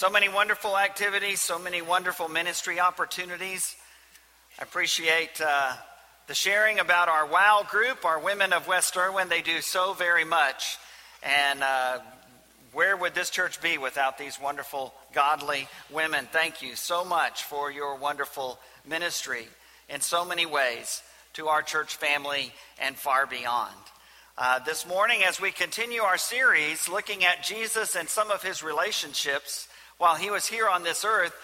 So many wonderful activities, so many wonderful ministry opportunities. I appreciate uh, the sharing about our WOW group, our Women of West Erwin. They do so very much. And uh, where would this church be without these wonderful, godly women? Thank you so much for your wonderful ministry in so many ways to our church family and far beyond. Uh, this morning, as we continue our series looking at Jesus and some of his relationships while he was here on this earth,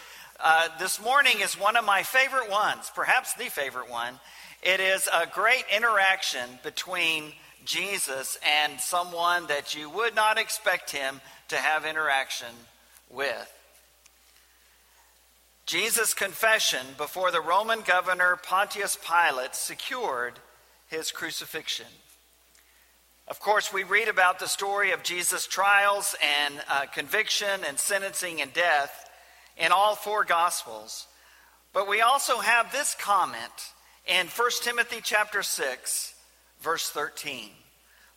uh, this morning is one of my favorite ones, perhaps the favorite one. It is a great interaction between Jesus and someone that you would not expect him to have interaction with. Jesus' confession before the Roman governor Pontius Pilate secured his crucifixion. Of course, we read about the story of Jesus' trials and uh, conviction and sentencing and death in all four Gospels. But we also have this comment in 1 Timothy chapter 6, verse 13.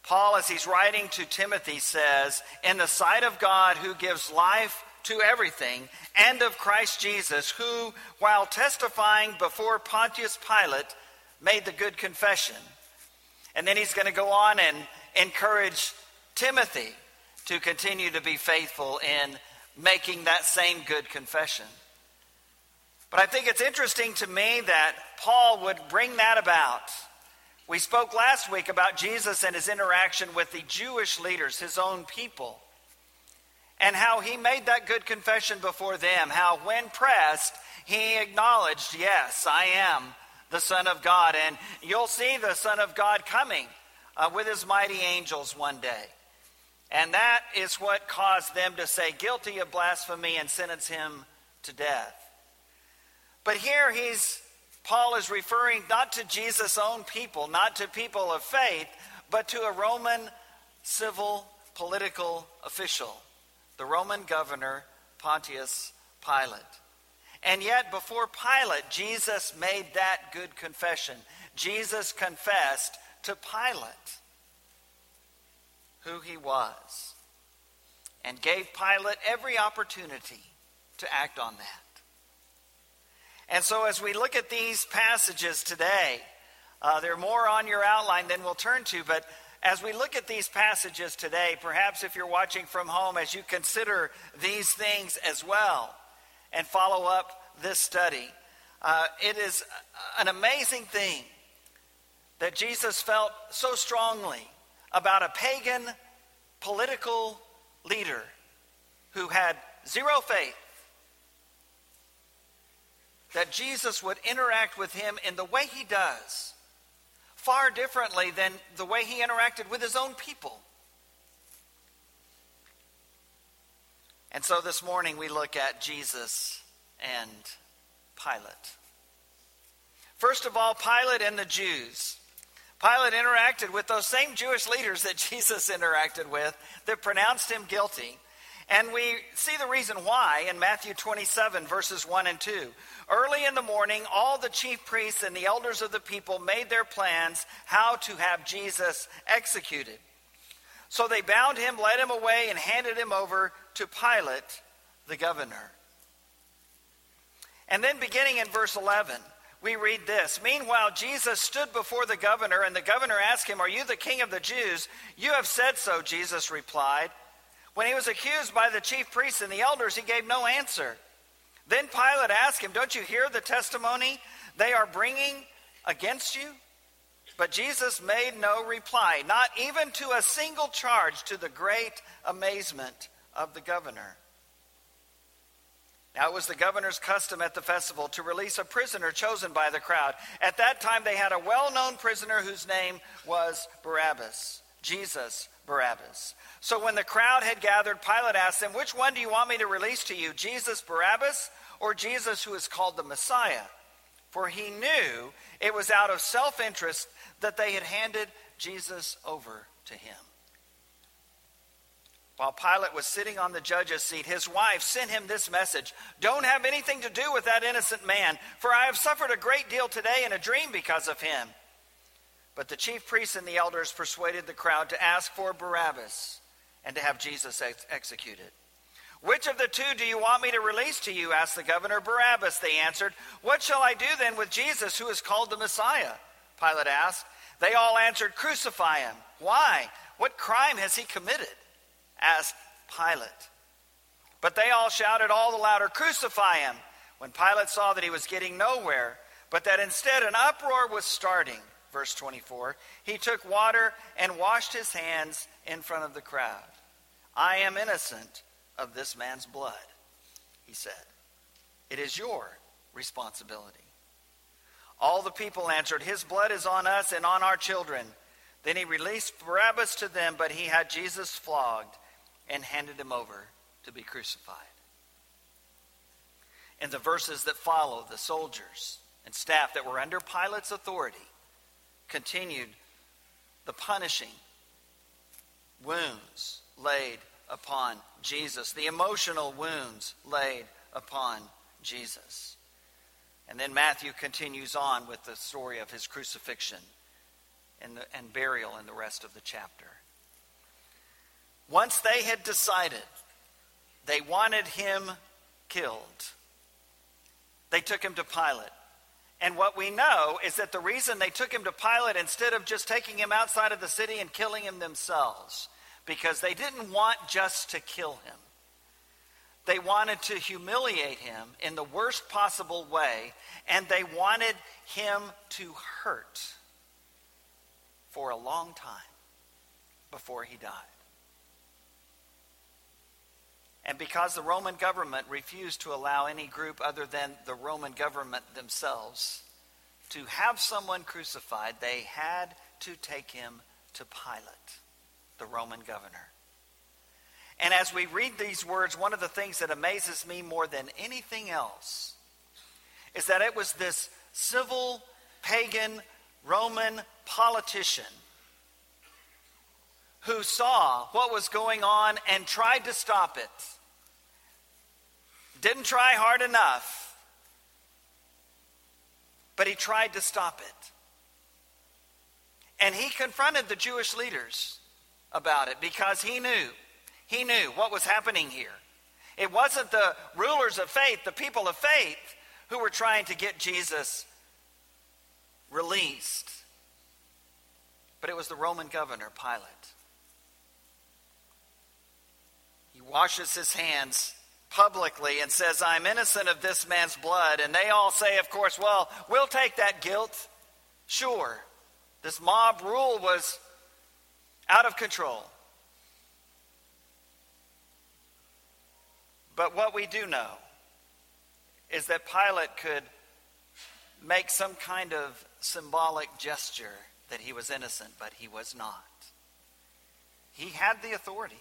Paul, as he's writing to Timothy, says, In the sight of God who gives life to everything, and of Christ Jesus, who, while testifying before Pontius Pilate, made the good confession. And then he's going to go on and encourage Timothy to continue to be faithful in making that same good confession. But I think it's interesting to me that Paul would bring that about. We spoke last week about Jesus and his interaction with the Jewish leaders, his own people, and how he made that good confession before them. How, when pressed, he acknowledged, Yes, I am the Son of God. And you'll see the Son of God coming uh, with his mighty angels one day. And that is what caused them to say, guilty of blasphemy, and sentence him to death. But here he's, Paul is referring not to Jesus' own people, not to people of faith, but to a Roman civil political official, the Roman governor Pontius Pilate. And yet, before Pilate, Jesus made that good confession. Jesus confessed to Pilate who he was and gave Pilate every opportunity to act on that. And so, as we look at these passages today, uh, there are more on your outline than we'll turn to, but as we look at these passages today, perhaps if you're watching from home, as you consider these things as well and follow up this study, uh, it is an amazing thing that Jesus felt so strongly about a pagan political leader who had zero faith that Jesus would interact with him in the way he does, far differently than the way he interacted with his own people. And so this morning we look at Jesus and Pilate. First of all, Pilate and the Jews. Pilate interacted with those same Jewish leaders that Jesus interacted with that pronounced him guilty. And we see the reason why in Matthew 27, verses 1 and 2. Early in the morning, all the chief priests and the elders of the people made their plans how to have Jesus executed. So they bound him, led him away, and handed him over to Pilate, the governor. And then beginning in verse 11, we read this Meanwhile, Jesus stood before the governor, and the governor asked him, Are you the king of the Jews? You have said so, Jesus replied. When he was accused by the chief priests and the elders, he gave no answer. Then Pilate asked him, Don't you hear the testimony they are bringing against you? But Jesus made no reply, not even to a single charge, to the great amazement of the governor. Now, it was the governor's custom at the festival to release a prisoner chosen by the crowd. At that time, they had a well known prisoner whose name was Barabbas, Jesus Barabbas. So when the crowd had gathered, Pilate asked them, Which one do you want me to release to you, Jesus Barabbas or Jesus who is called the Messiah? For he knew it was out of self interest that they had handed Jesus over to him. While Pilate was sitting on the judge's seat, his wife sent him this message Don't have anything to do with that innocent man, for I have suffered a great deal today in a dream because of him. But the chief priests and the elders persuaded the crowd to ask for Barabbas and to have Jesus ex- executed. Which of the two do you want me to release to you? asked the governor. Barabbas, they answered. What shall I do then with Jesus, who is called the Messiah? Pilate asked. They all answered, Crucify him. Why? What crime has he committed? Asked Pilate. But they all shouted all the louder, Crucify him! When Pilate saw that he was getting nowhere, but that instead an uproar was starting, verse 24, he took water and washed his hands in front of the crowd. I am innocent of this man's blood, he said. It is your responsibility. All the people answered, His blood is on us and on our children. Then he released Barabbas to them, but he had Jesus flogged and handed him over to be crucified. In the verses that follow, the soldiers and staff that were under Pilate's authority continued the punishing wounds laid upon Jesus, the emotional wounds laid upon Jesus. And then Matthew continues on with the story of his crucifixion and, the, and burial in the rest of the chapter. Once they had decided they wanted him killed, they took him to Pilate. And what we know is that the reason they took him to Pilate instead of just taking him outside of the city and killing him themselves because they didn't want just to kill him. They wanted to humiliate him in the worst possible way, and they wanted him to hurt for a long time before he died. And because the Roman government refused to allow any group other than the Roman government themselves to have someone crucified, they had to take him to Pilate the Roman governor. And as we read these words, one of the things that amazes me more than anything else is that it was this civil, pagan, Roman politician who saw what was going on and tried to stop it. Didn't try hard enough, but he tried to stop it. And he confronted the Jewish leaders about it because he knew. He knew what was happening here. It wasn't the rulers of faith, the people of faith, who were trying to get Jesus released, but it was the Roman governor, Pilate. He washes his hands publicly and says, I'm innocent of this man's blood. And they all say, of course, well, we'll take that guilt. Sure. This mob rule was out of control. But what we do know is that Pilate could make some kind of symbolic gesture that he was innocent, but he was not. He had the authority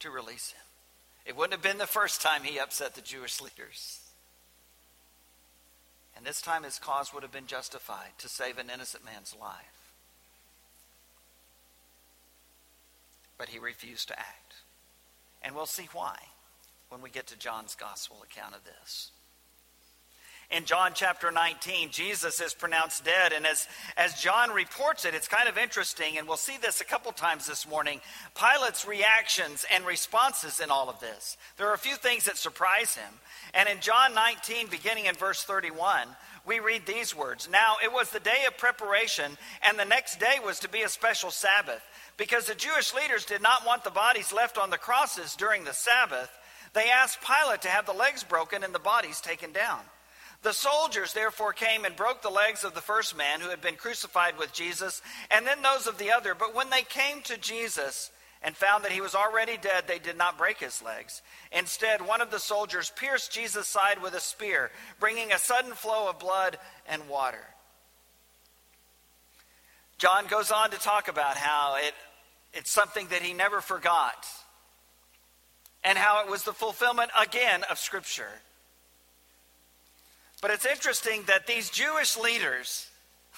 to release him. It wouldn't have been the first time he upset the Jewish leaders. And this time his cause would have been justified to save an innocent man's life. but he refused to act. And we'll see why when we get to John's gospel account of this. In John chapter 19, Jesus is pronounced dead. And as, as John reports it, it's kind of interesting, and we'll see this a couple times this morning Pilate's reactions and responses in all of this. There are a few things that surprise him. And in John 19, beginning in verse 31, we read these words Now it was the day of preparation, and the next day was to be a special Sabbath. Because the Jewish leaders did not want the bodies left on the crosses during the Sabbath, they asked Pilate to have the legs broken and the bodies taken down. The soldiers therefore came and broke the legs of the first man who had been crucified with Jesus, and then those of the other. But when they came to Jesus and found that he was already dead, they did not break his legs. Instead, one of the soldiers pierced Jesus' side with a spear, bringing a sudden flow of blood and water. John goes on to talk about how it it's something that he never forgot. And how it was the fulfillment again of Scripture. But it's interesting that these Jewish leaders,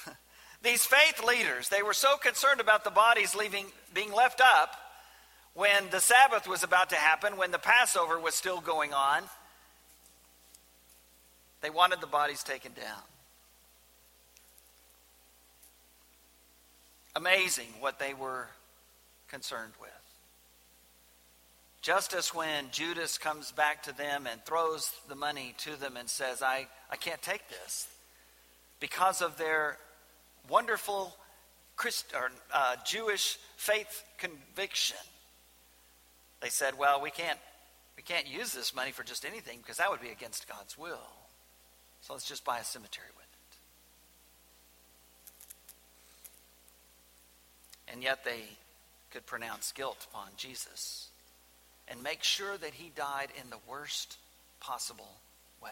these faith leaders, they were so concerned about the bodies leaving, being left up when the Sabbath was about to happen, when the Passover was still going on. They wanted the bodies taken down. Amazing what they were concerned with. Just as when Judas comes back to them and throws the money to them and says, I, I can't take this because of their wonderful Christ, or, uh, Jewish faith conviction. They said, Well, we can't, we can't use this money for just anything because that would be against God's will. So let's just buy a cemetery with it. And yet they could pronounce guilt upon Jesus and make sure that he died in the worst possible way.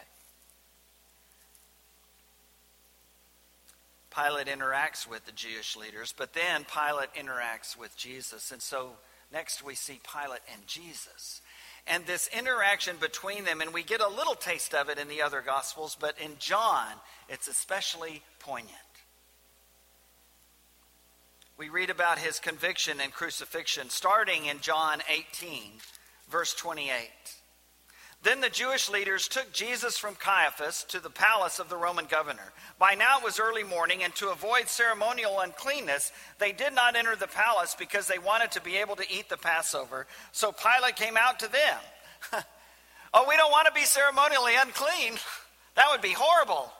Pilate interacts with the Jewish leaders, but then Pilate interacts with Jesus. And so next we see Pilate and Jesus. And this interaction between them, and we get a little taste of it in the other Gospels, but in John, it's especially poignant. We read about his conviction and crucifixion starting in John 18, verse 28. Then the Jewish leaders took Jesus from Caiaphas to the palace of the Roman governor. By now it was early morning, and to avoid ceremonial uncleanness, they did not enter the palace because they wanted to be able to eat the Passover. So Pilate came out to them. oh, we don't want to be ceremonially unclean. That would be horrible.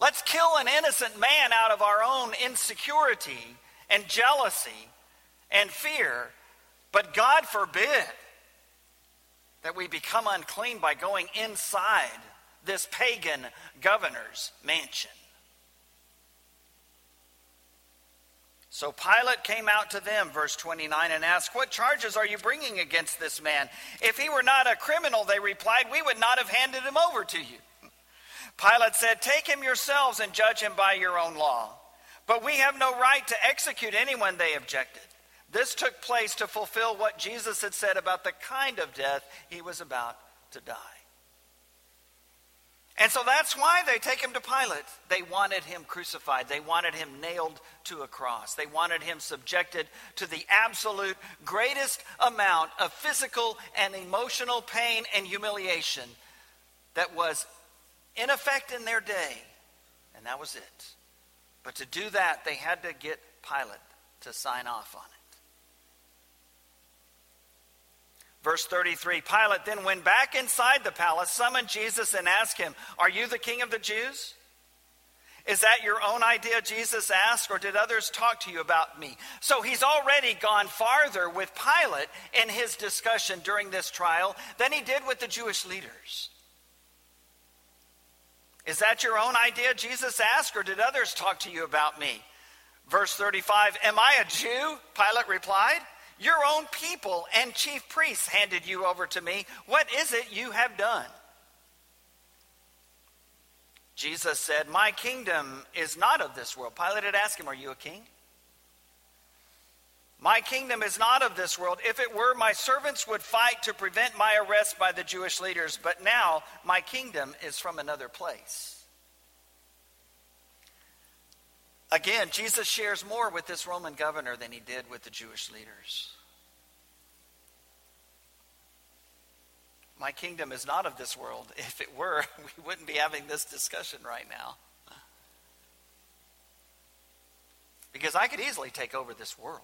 Let's kill an innocent man out of our own insecurity and jealousy and fear. But God forbid that we become unclean by going inside this pagan governor's mansion. So Pilate came out to them, verse 29, and asked, What charges are you bringing against this man? If he were not a criminal, they replied, we would not have handed him over to you. Pilate said, Take him yourselves and judge him by your own law. But we have no right to execute anyone, they objected. This took place to fulfill what Jesus had said about the kind of death he was about to die. And so that's why they take him to Pilate. They wanted him crucified. They wanted him nailed to a cross. They wanted him subjected to the absolute greatest amount of physical and emotional pain and humiliation that was in effect in their day. And that was it. But to do that, they had to get Pilate to sign off on it. Verse 33 Pilate then went back inside the palace, summoned Jesus, and asked him, Are you the king of the Jews? Is that your own idea, Jesus asked, or did others talk to you about me? So he's already gone farther with Pilate in his discussion during this trial than he did with the Jewish leaders. Is that your own idea, Jesus asked, or did others talk to you about me? Verse 35 Am I a Jew? Pilate replied. Your own people and chief priests handed you over to me. What is it you have done? Jesus said, My kingdom is not of this world. Pilate had asked him, Are you a king? My kingdom is not of this world. If it were, my servants would fight to prevent my arrest by the Jewish leaders. But now my kingdom is from another place. Again, Jesus shares more with this Roman governor than he did with the Jewish leaders. My kingdom is not of this world. If it were, we wouldn't be having this discussion right now. Because I could easily take over this world.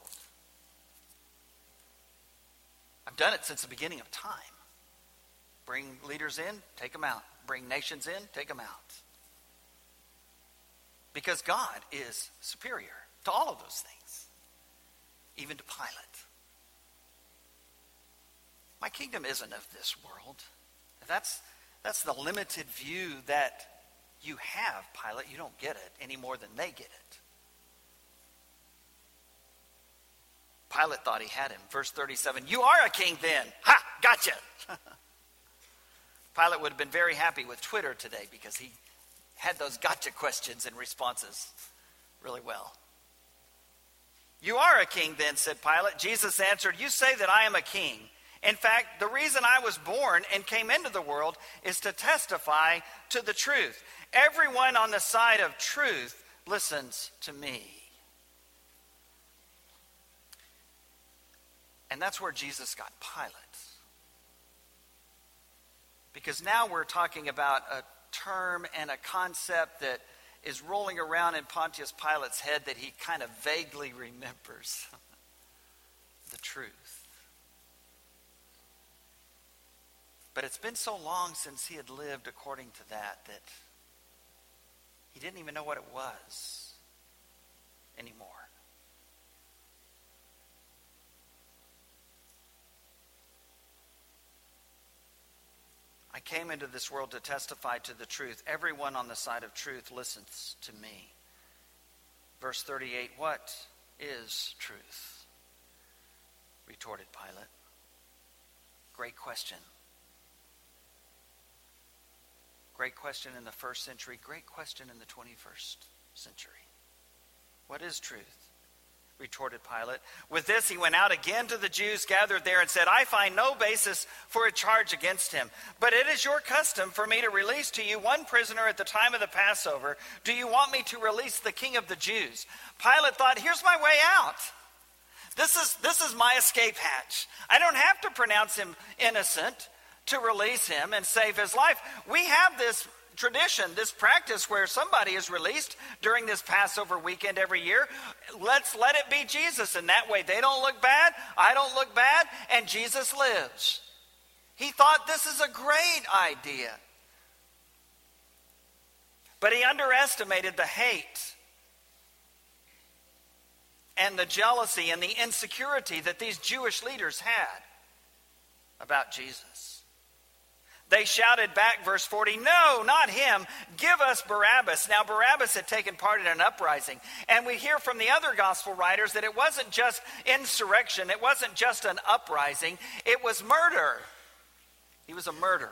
I've done it since the beginning of time. Bring leaders in, take them out. Bring nations in, take them out. Because God is superior to all of those things, even to Pilate. My kingdom isn't of this world. That's, that's the limited view that you have, Pilate. You don't get it any more than they get it. Pilate thought he had him. Verse 37 You are a king then. Ha! Gotcha! Pilate would have been very happy with Twitter today because he had those gotcha questions and responses really well. You are a king, then, said Pilate. Jesus answered, You say that I am a king. In fact, the reason I was born and came into the world is to testify to the truth. Everyone on the side of truth listens to me. And that's where Jesus got Pilate. Because now we're talking about a term and a concept that is rolling around in Pontius Pilate's head that he kind of vaguely remembers the truth. But it's been so long since he had lived according to that that he didn't even know what it was anymore. I came into this world to testify to the truth. Everyone on the side of truth listens to me. Verse 38 What is truth? retorted Pilate. Great question. Great question in the first century, great question in the 21st century. What is truth? Retorted Pilate. With this, he went out again to the Jews gathered there and said, I find no basis for a charge against him. But it is your custom for me to release to you one prisoner at the time of the Passover. Do you want me to release the king of the Jews? Pilate thought, here's my way out. This is, this is my escape hatch. I don't have to pronounce him innocent to release him and save his life. We have this tradition, this practice where somebody is released during this Passover weekend every year. Let's let it be Jesus. And that way they don't look bad, I don't look bad, and Jesus lives. He thought this is a great idea. But he underestimated the hate and the jealousy and the insecurity that these Jewish leaders had about Jesus. They shouted back, verse 40, No, not him. Give us Barabbas. Now, Barabbas had taken part in an uprising. And we hear from the other gospel writers that it wasn't just insurrection, it wasn't just an uprising, it was murder. He was a murderer.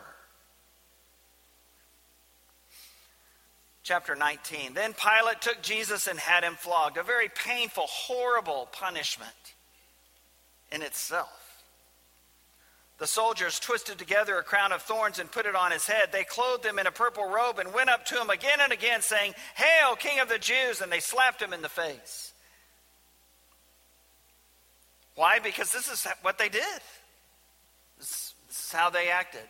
Chapter 19. Then Pilate took Jesus and had him flogged, a very painful, horrible punishment in itself. The soldiers twisted together a crown of thorns and put it on his head. They clothed him in a purple robe and went up to him again and again, saying, Hail, King of the Jews! And they slapped him in the face. Why? Because this is what they did, this, is how they acted.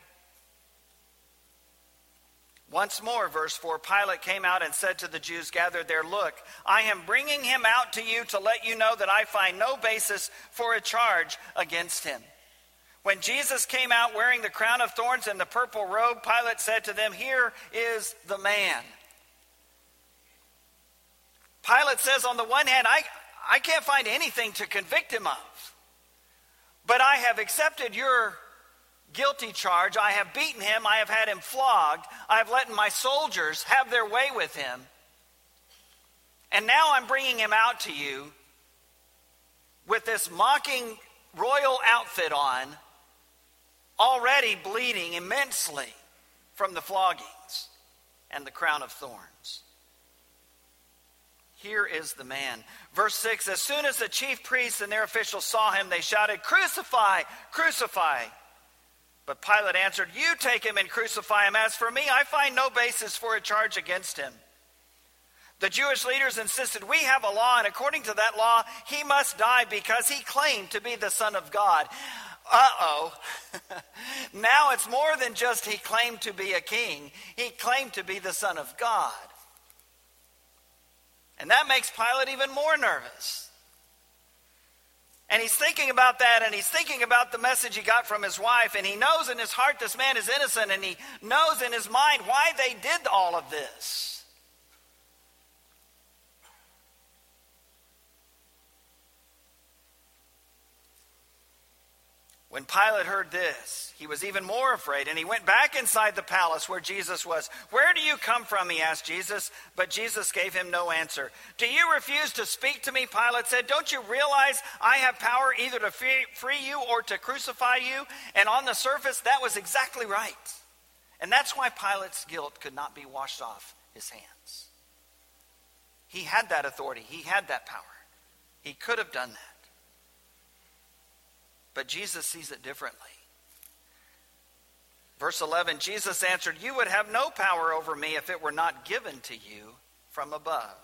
Once more, verse 4 Pilate came out and said to the Jews gathered there, Look, I am bringing him out to you to let you know that I find no basis for a charge against him. When Jesus came out wearing the crown of thorns and the purple robe, Pilate said to them, Here is the man. Pilate says, on the one hand, I, I can't find anything to convict him of, but I have accepted your guilty charge. I have beaten him. I have had him flogged. I have let my soldiers have their way with him. And now I'm bringing him out to you with this mocking royal outfit on already bleeding immensely from the floggings and the crown of thorns. Here is the man. Verse 6 As soon as the chief priests and their officials saw him, they shouted, Crucify! Crucify! But Pilate answered, You take him and crucify him. As for me, I find no basis for a charge against him. The Jewish leaders insisted, We have a law, and according to that law, he must die because he claimed to be the Son of God uh oh. now it's more than just he claimed to be a king, he claimed to be the Son of God. And that makes Pilate even more nervous. And he's thinking about that, and he's thinking about the message he got from his wife, and he knows in his heart this man is innocent, and he knows in his mind why they did all of this. When Pilate heard this, he was even more afraid, and he went back inside the palace where Jesus was. Where do you come from? He asked Jesus, but Jesus gave him no answer. Do you refuse to speak to me? Pilate said. Don't you realize I have power either to free you or to crucify you? And on the surface, that was exactly right. And that's why Pilate's guilt could not be washed off his hands. He had that authority, he had that power. He could have done that. But Jesus sees it differently. Verse 11 Jesus answered, You would have no power over me if it were not given to you from above.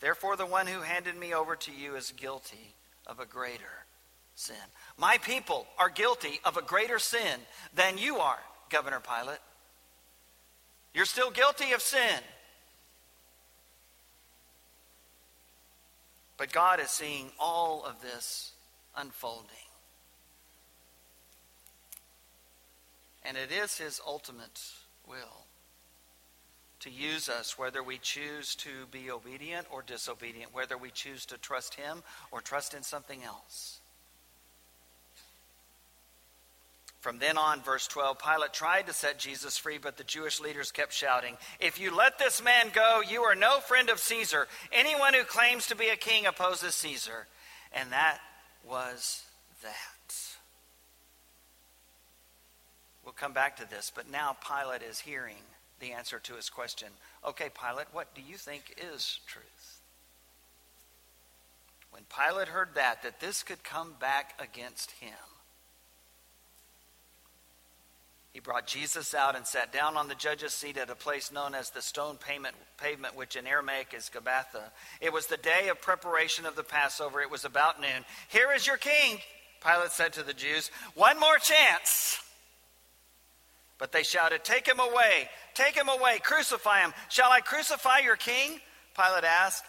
Therefore, the one who handed me over to you is guilty of a greater sin. My people are guilty of a greater sin than you are, Governor Pilate. You're still guilty of sin. But God is seeing all of this unfolding. And it is his ultimate will to use us, whether we choose to be obedient or disobedient, whether we choose to trust him or trust in something else. From then on, verse 12, Pilate tried to set Jesus free, but the Jewish leaders kept shouting, If you let this man go, you are no friend of Caesar. Anyone who claims to be a king opposes Caesar. And that was that. We'll come back to this, but now Pilate is hearing the answer to his question. Okay, Pilate, what do you think is truth? When Pilate heard that, that this could come back against him, he brought Jesus out and sat down on the judge's seat at a place known as the stone pavement, pavement, which in Aramaic is Gabbatha. It was the day of preparation of the Passover. It was about noon. Here is your king, Pilate said to the Jews. One more chance. But they shouted, Take him away! Take him away! Crucify him! Shall I crucify your king? Pilate asked.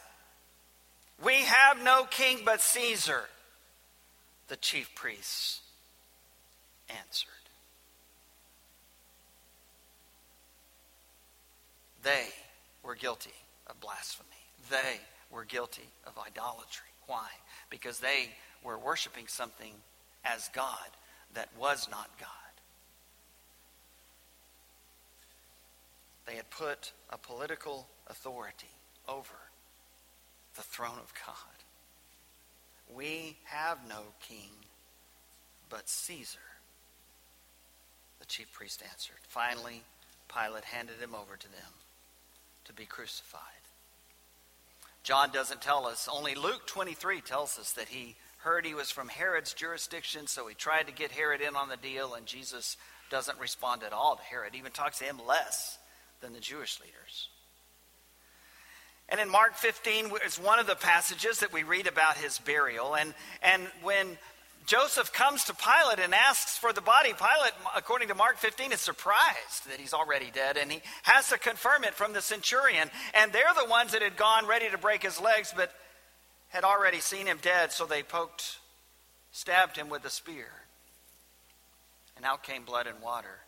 We have no king but Caesar, the chief priests answered. They were guilty of blasphemy. They were guilty of idolatry. Why? Because they were worshiping something as God that was not God. They had put a political authority over the throne of God. We have no king but Caesar, the chief priest answered. Finally, Pilate handed him over to them to be crucified. John doesn't tell us, only Luke 23 tells us that he heard he was from Herod's jurisdiction, so he tried to get Herod in on the deal, and Jesus doesn't respond at all to Herod, even talks to him less than the Jewish leaders. And in Mark 15 is one of the passages that we read about his burial. And, and when Joseph comes to Pilate and asks for the body. Pilate, according to Mark 15, is surprised that he's already dead, and he has to confirm it from the centurion. And they're the ones that had gone ready to break his legs, but had already seen him dead, so they poked, stabbed him with a spear. And out came blood and water.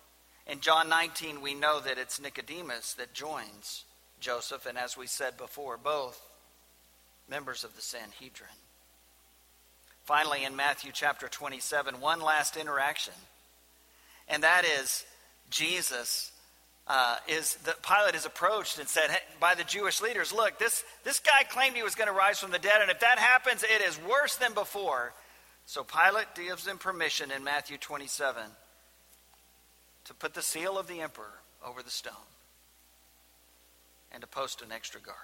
In John 19, we know that it's Nicodemus that joins Joseph, and as we said before, both members of the Sanhedrin. Finally, in Matthew chapter 27, one last interaction, and that is Jesus uh, is the Pilate is approached and said hey, by the Jewish leaders, look, this this guy claimed he was going to rise from the dead, and if that happens, it is worse than before. So Pilate gives them permission in Matthew 27 to put the seal of the emperor over the stone and to post an extra guard.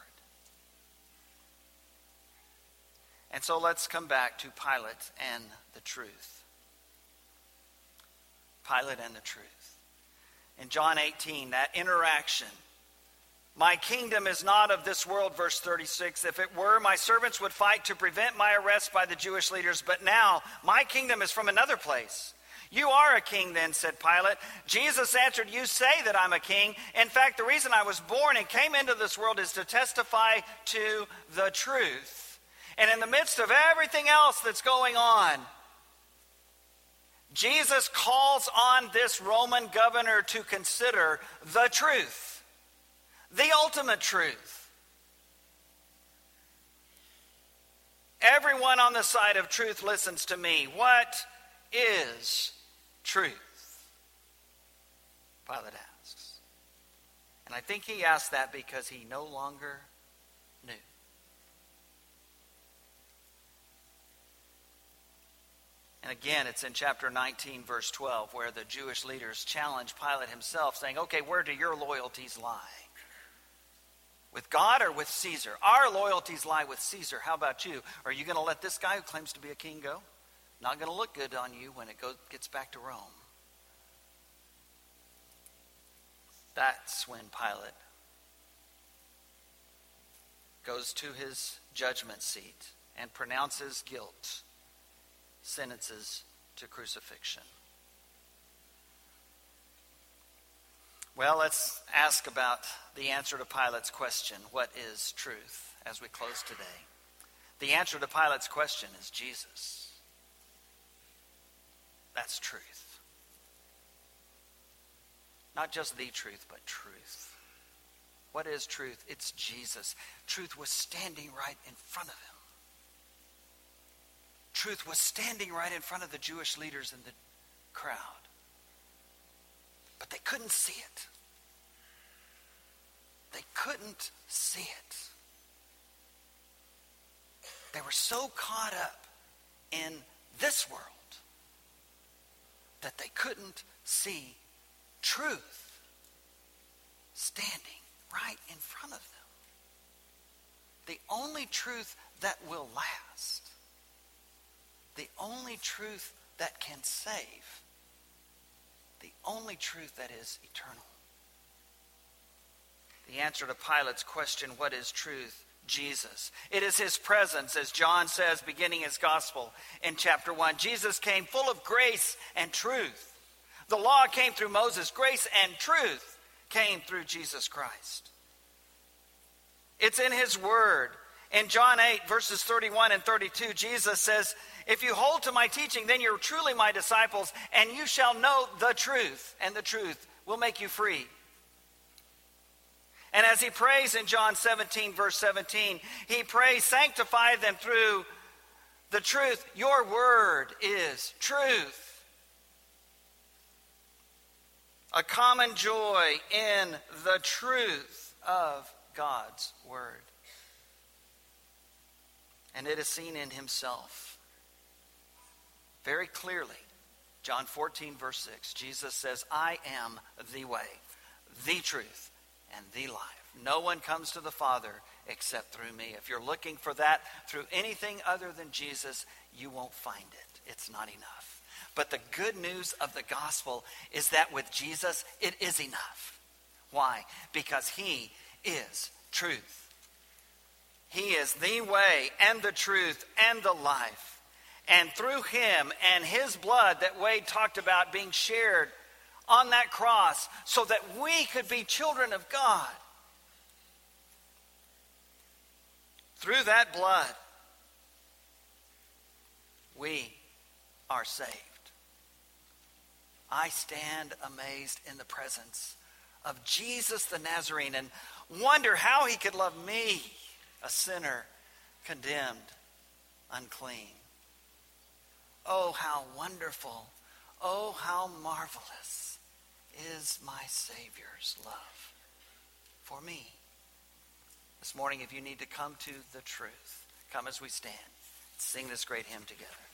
And so let's come back to Pilate and the truth. Pilate and the truth. In John 18, that interaction. My kingdom is not of this world, verse 36. If it were, my servants would fight to prevent my arrest by the Jewish leaders, but now my kingdom is from another place. You are a king, then, said Pilate. Jesus answered, You say that I'm a king. In fact, the reason I was born and came into this world is to testify to the truth. And in the midst of everything else that's going on, Jesus calls on this Roman governor to consider the truth, the ultimate truth. Everyone on the side of truth listens to me. What is truth? Pilate asks. And I think he asked that because he no longer knew. And again, it's in chapter 19, verse 12, where the Jewish leaders challenge Pilate himself, saying, Okay, where do your loyalties lie? With God or with Caesar? Our loyalties lie with Caesar. How about you? Are you going to let this guy who claims to be a king go? Not going to look good on you when it goes, gets back to Rome. That's when Pilate goes to his judgment seat and pronounces guilt sentences to crucifixion. Well, let's ask about the answer to Pilate's question what is truth as we close today? The answer to Pilate's question is Jesus. That's truth. Not just the truth, but truth. What is truth? It's Jesus. Truth was standing right in front of him. Truth was standing right in front of the Jewish leaders and the crowd. But they couldn't see it. They couldn't see it. They were so caught up in this world that they couldn't see truth standing right in front of them. The only truth that will last, the only truth that can save, the only truth that is eternal. The answer to Pilate's question, what is truth? Jesus. It is his presence, as John says, beginning his gospel in chapter 1. Jesus came full of grace and truth. The law came through Moses, grace and truth came through Jesus Christ. It's in his word. In John 8, verses 31 and 32, Jesus says, If you hold to my teaching, then you're truly my disciples, and you shall know the truth, and the truth will make you free. And as he prays in John 17, verse 17, he prays, Sanctify them through the truth. Your word is truth. A common joy in the truth of God's word. And it is seen in himself very clearly. John 14, verse 6, Jesus says, I am the way, the truth, and the life. No one comes to the Father except through me. If you're looking for that through anything other than Jesus, you won't find it. It's not enough. But the good news of the gospel is that with Jesus, it is enough. Why? Because he is truth. He is the way and the truth and the life. And through him and his blood that Wade talked about being shared on that cross so that we could be children of God. Through that blood, we are saved. I stand amazed in the presence of Jesus the Nazarene and wonder how he could love me, a sinner, condemned, unclean. Oh, how wonderful. Oh, how marvelous is my Savior's love for me. This morning, if you need to come to the truth, come as we stand. Sing this great hymn together.